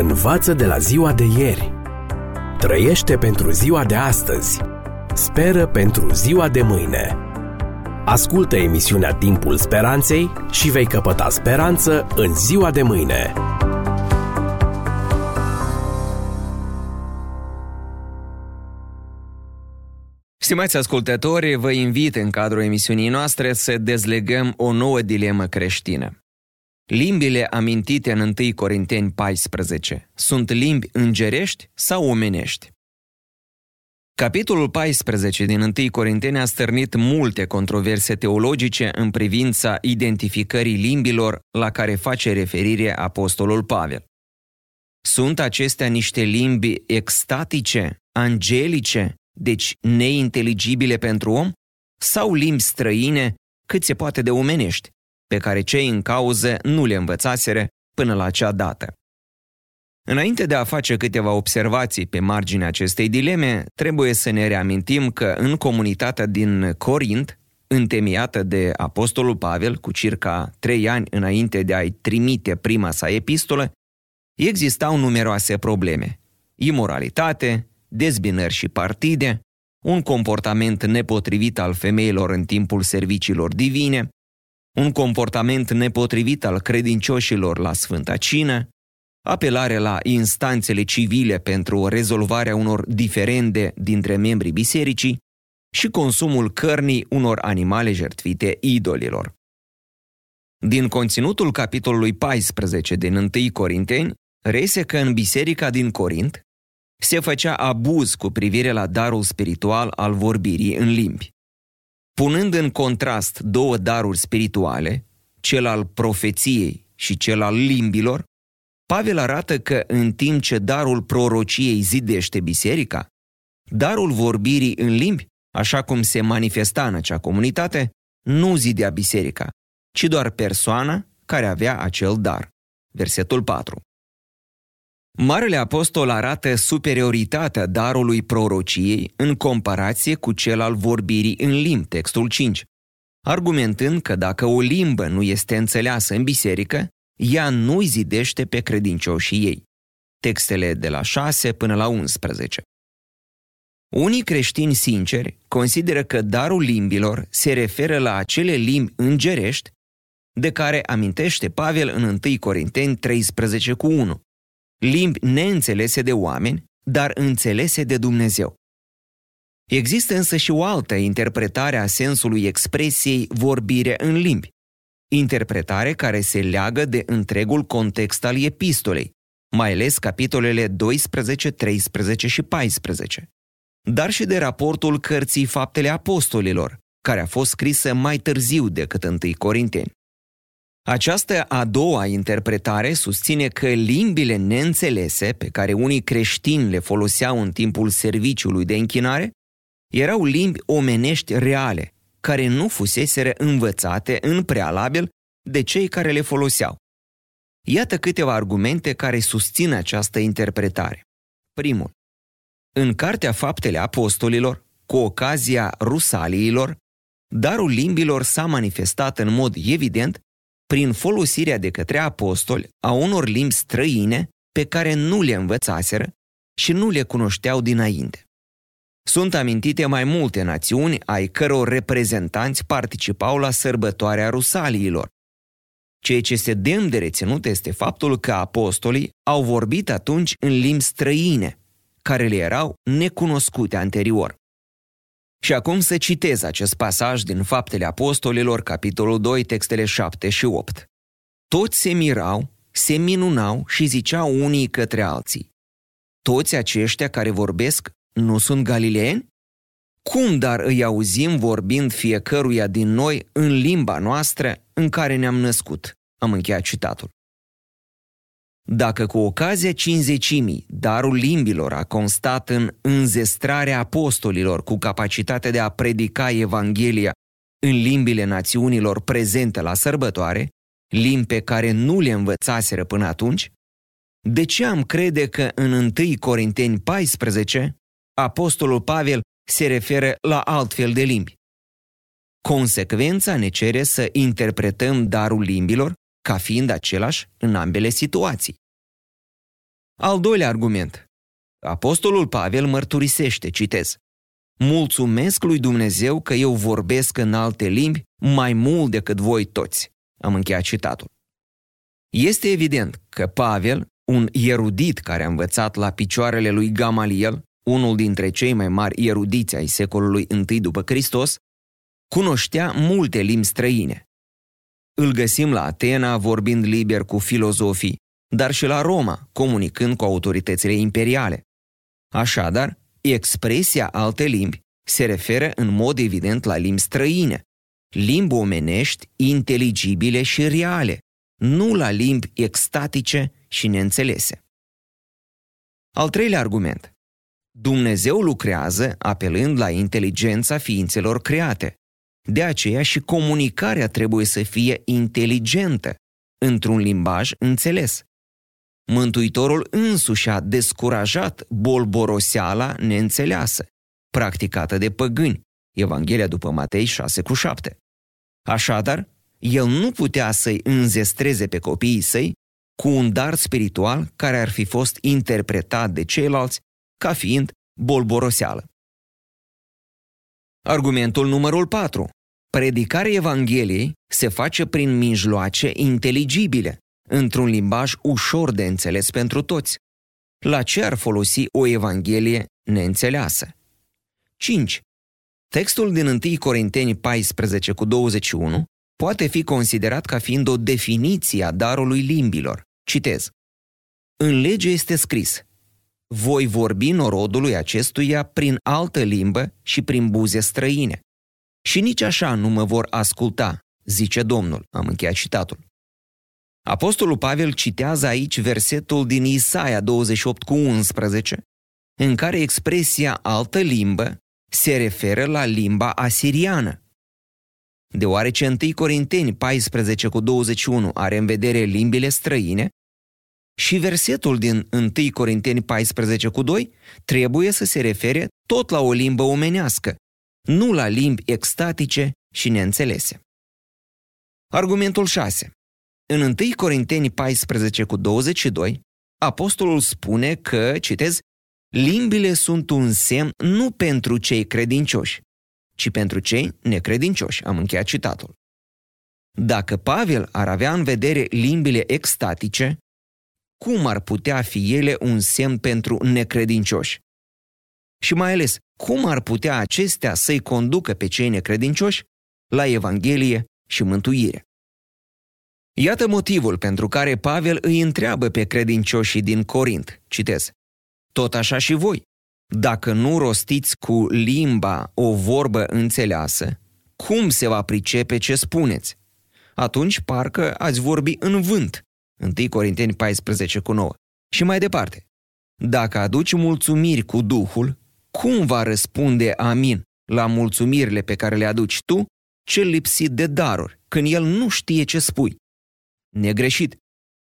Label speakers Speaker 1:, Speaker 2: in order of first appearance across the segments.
Speaker 1: Învață de la ziua de ieri. Trăiește pentru ziua de astăzi. Speră pentru ziua de mâine. Ascultă emisiunea Timpul Speranței și vei căpăta speranță în ziua de mâine.
Speaker 2: Stimați ascultători, vă invit în cadrul emisiunii noastre să dezlegăm o nouă dilemă creștină. Limbile amintite în 1 Corinteni 14 sunt limbi îngerești sau omenești? Capitolul 14 din 1 Corinteni a stârnit multe controverse teologice în privința identificării limbilor la care face referire Apostolul Pavel. Sunt acestea niște limbi extatice, angelice, deci neinteligibile pentru om, sau limbi străine cât se poate de omenești, pe care cei în cauză nu le învățaseră până la acea dată. Înainte de a face câteva observații pe marginea acestei dileme, trebuie să ne reamintim că în comunitatea din Corint, întemeiată de Apostolul Pavel cu circa trei ani înainte de a-i trimite prima sa epistolă, existau numeroase probleme. Imoralitate, dezbinări și partide, un comportament nepotrivit al femeilor în timpul serviciilor divine, un comportament nepotrivit al credincioșilor la Sfânta Cină, apelare la instanțele civile pentru rezolvarea unor diferende dintre membrii bisericii și consumul cărnii unor animale jertfite idolilor. Din conținutul capitolului 14 din 1 Corinteni, reiese că în biserica din Corint se făcea abuz cu privire la darul spiritual al vorbirii în limbi. Punând în contrast două daruri spirituale, cel al profeției și cel al limbilor, Pavel arată că în timp ce darul prorociei zidește biserica, darul vorbirii în limbi, așa cum se manifesta în acea comunitate, nu zidea biserica, ci doar persoana care avea acel dar. Versetul 4. Marele Apostol arată superioritatea darului prorociei în comparație cu cel al vorbirii în limbi, textul 5, argumentând că dacă o limbă nu este înțeleasă în biserică, ea nu-i zidește pe credincioșii ei. Textele de la 6 până la 11. Unii creștini sinceri consideră că darul limbilor se referă la acele limbi îngerești de care amintește Pavel în 1 Corinteni 13 cu 1, limbi neînțelese de oameni, dar înțelese de Dumnezeu. Există însă și o altă interpretare a sensului expresiei vorbire în limbi, interpretare care se leagă de întregul context al epistolei, mai ales capitolele 12, 13 și 14, dar și de raportul cărții Faptele Apostolilor, care a fost scrisă mai târziu decât 1 Corinteni. Această a doua interpretare susține că limbile neînțelese pe care unii creștini le foloseau în timpul serviciului de închinare erau limbi omenești reale, care nu fuseseră învățate în prealabil de cei care le foloseau. Iată câteva argumente care susțin această interpretare. Primul. În Cartea Faptele Apostolilor, cu ocazia rusaliilor, darul limbilor s-a manifestat în mod evident prin folosirea de către apostoli a unor limbi străine pe care nu le învățaseră și nu le cunoșteau dinainte. Sunt amintite mai multe națiuni ai căror reprezentanți participau la sărbătoarea rusaliilor. Ceea ce se demn de reținut este faptul că apostolii au vorbit atunci în limbi străine, care le erau necunoscute anterior. Și acum să citez acest pasaj din Faptele Apostolilor, capitolul 2, textele 7 și 8. Toți se mirau, se minunau și ziceau unii către alții. Toți aceștia care vorbesc nu sunt galileeni? Cum dar îi auzim vorbind fiecăruia din noi în limba noastră în care ne-am născut? Am încheiat citatul. Dacă cu ocazia cinzecimii darul limbilor a constat în înzestrarea apostolilor cu capacitatea de a predica Evanghelia în limbile națiunilor prezente la sărbătoare, limbi pe care nu le învățaseră până atunci, de ce am crede că în 1 Corinteni 14 apostolul Pavel se referă la altfel de limbi? Consecvența ne cere să interpretăm darul limbilor ca fiind același în ambele situații. Al doilea argument. Apostolul Pavel mărturisește, citez, Mulțumesc lui Dumnezeu că eu vorbesc în alte limbi mai mult decât voi toți. Am încheiat citatul. Este evident că Pavel, un erudit care a învățat la picioarele lui Gamaliel, unul dintre cei mai mari erudiți ai secolului I după Hristos, cunoștea multe limbi străine. Îl găsim la Atena vorbind liber cu filozofii, dar și la Roma, comunicând cu autoritățile imperiale. Așadar, expresia alte limbi se referă în mod evident la limbi străine, limbi omenești inteligibile și reale, nu la limbi extatice și neînțelese. Al treilea argument. Dumnezeu lucrează apelând la inteligența ființelor create. De aceea și comunicarea trebuie să fie inteligentă, într-un limbaj înțeles. Mântuitorul însuși a descurajat bolboroseala neînțeleasă, practicată de păgâni, Evanghelia după Matei 6 cu 7. Așadar, el nu putea să-i înzestreze pe copiii săi cu un dar spiritual care ar fi fost interpretat de ceilalți ca fiind bolboroseală. Argumentul numărul 4. Predicarea Evangheliei se face prin mijloace inteligibile, într-un limbaj ușor de înțeles pentru toți. La ce ar folosi o Evanghelie neînțeleasă? 5. Textul din 1 Corinteni 14 cu 21 poate fi considerat ca fiind o definiție a darului limbilor. Citez. În lege este scris, voi vorbi norodului acestuia prin altă limbă și prin buze străine. Și nici așa nu mă vor asculta, zice Domnul. Am încheiat citatul. Apostolul Pavel citează aici versetul din Isaia 28 cu 11, în care expresia altă limbă se referă la limba asiriană. Deoarece 1 Corinteni 14 cu 21 are în vedere limbile străine, și versetul din 1 Corinteni 14 cu 2 trebuie să se refere tot la o limbă omenească, nu la limbi extatice și neînțelese. Argumentul 6. În 1 Corinteni 14 cu 22, apostolul spune că, citez, limbile sunt un semn nu pentru cei credincioși, ci pentru cei necredincioși. Am încheiat citatul. Dacă Pavel ar avea în vedere limbile extatice, cum ar putea fi ele un semn pentru necredincioși? Și mai ales, cum ar putea acestea să-i conducă pe cei necredincioși la Evanghelie și mântuire? Iată motivul pentru care Pavel îi întreabă pe credincioșii din Corint, citez, Tot așa și voi, dacă nu rostiți cu limba o vorbă înțeleasă, cum se va pricepe ce spuneți? Atunci parcă ați vorbi în vânt. 1 Corinteni 14 cu 9. Și mai departe. Dacă aduci mulțumiri cu Duhul, cum va răspunde Amin la mulțumirile pe care le aduci tu, cel lipsit de daruri, când el nu știe ce spui? Negreșit.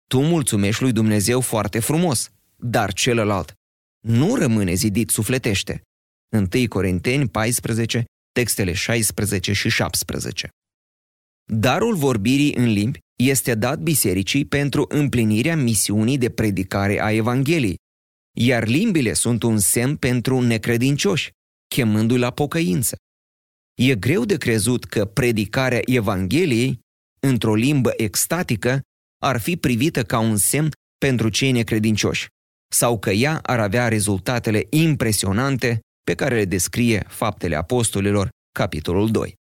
Speaker 2: Tu mulțumești lui Dumnezeu foarte frumos, dar celălalt nu rămâne zidit sufletește. 1 Corinteni 14, textele 16 și 17. Darul vorbirii în limbi este dat bisericii pentru împlinirea misiunii de predicare a Evangheliei, iar limbile sunt un semn pentru necredincioși, chemându-i la pocăință. E greu de crezut că predicarea Evangheliei, într-o limbă extatică, ar fi privită ca un semn pentru cei necredincioși, sau că ea ar avea rezultatele impresionante pe care le descrie Faptele Apostolilor, capitolul 2.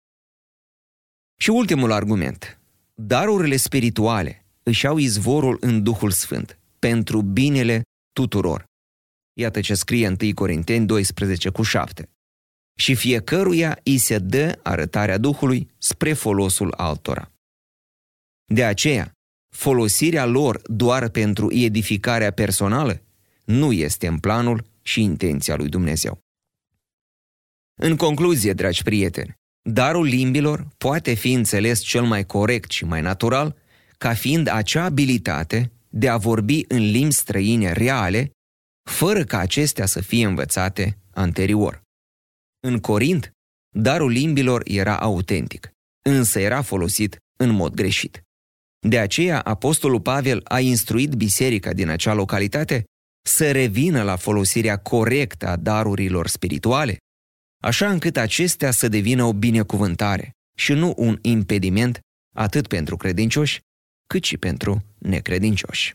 Speaker 2: Și ultimul argument. Darurile spirituale își au izvorul în Duhul Sfânt, pentru binele tuturor. Iată ce scrie 1 Corinteni 12 cu 7. Și fiecăruia îi se dă arătarea Duhului spre folosul altora. De aceea, folosirea lor doar pentru edificarea personală nu este în planul și intenția lui Dumnezeu. În concluzie, dragi prieteni, darul limbilor poate fi înțeles cel mai corect și mai natural ca fiind acea abilitate de a vorbi în limbi străine reale, fără ca acestea să fie învățate anterior. În Corint, darul limbilor era autentic, însă era folosit în mod greșit. De aceea, Apostolul Pavel a instruit biserica din acea localitate să revină la folosirea corectă a darurilor spirituale, așa încât acestea să devină o binecuvântare și nu un impediment atât pentru credincioși, cât și pentru necredincioși.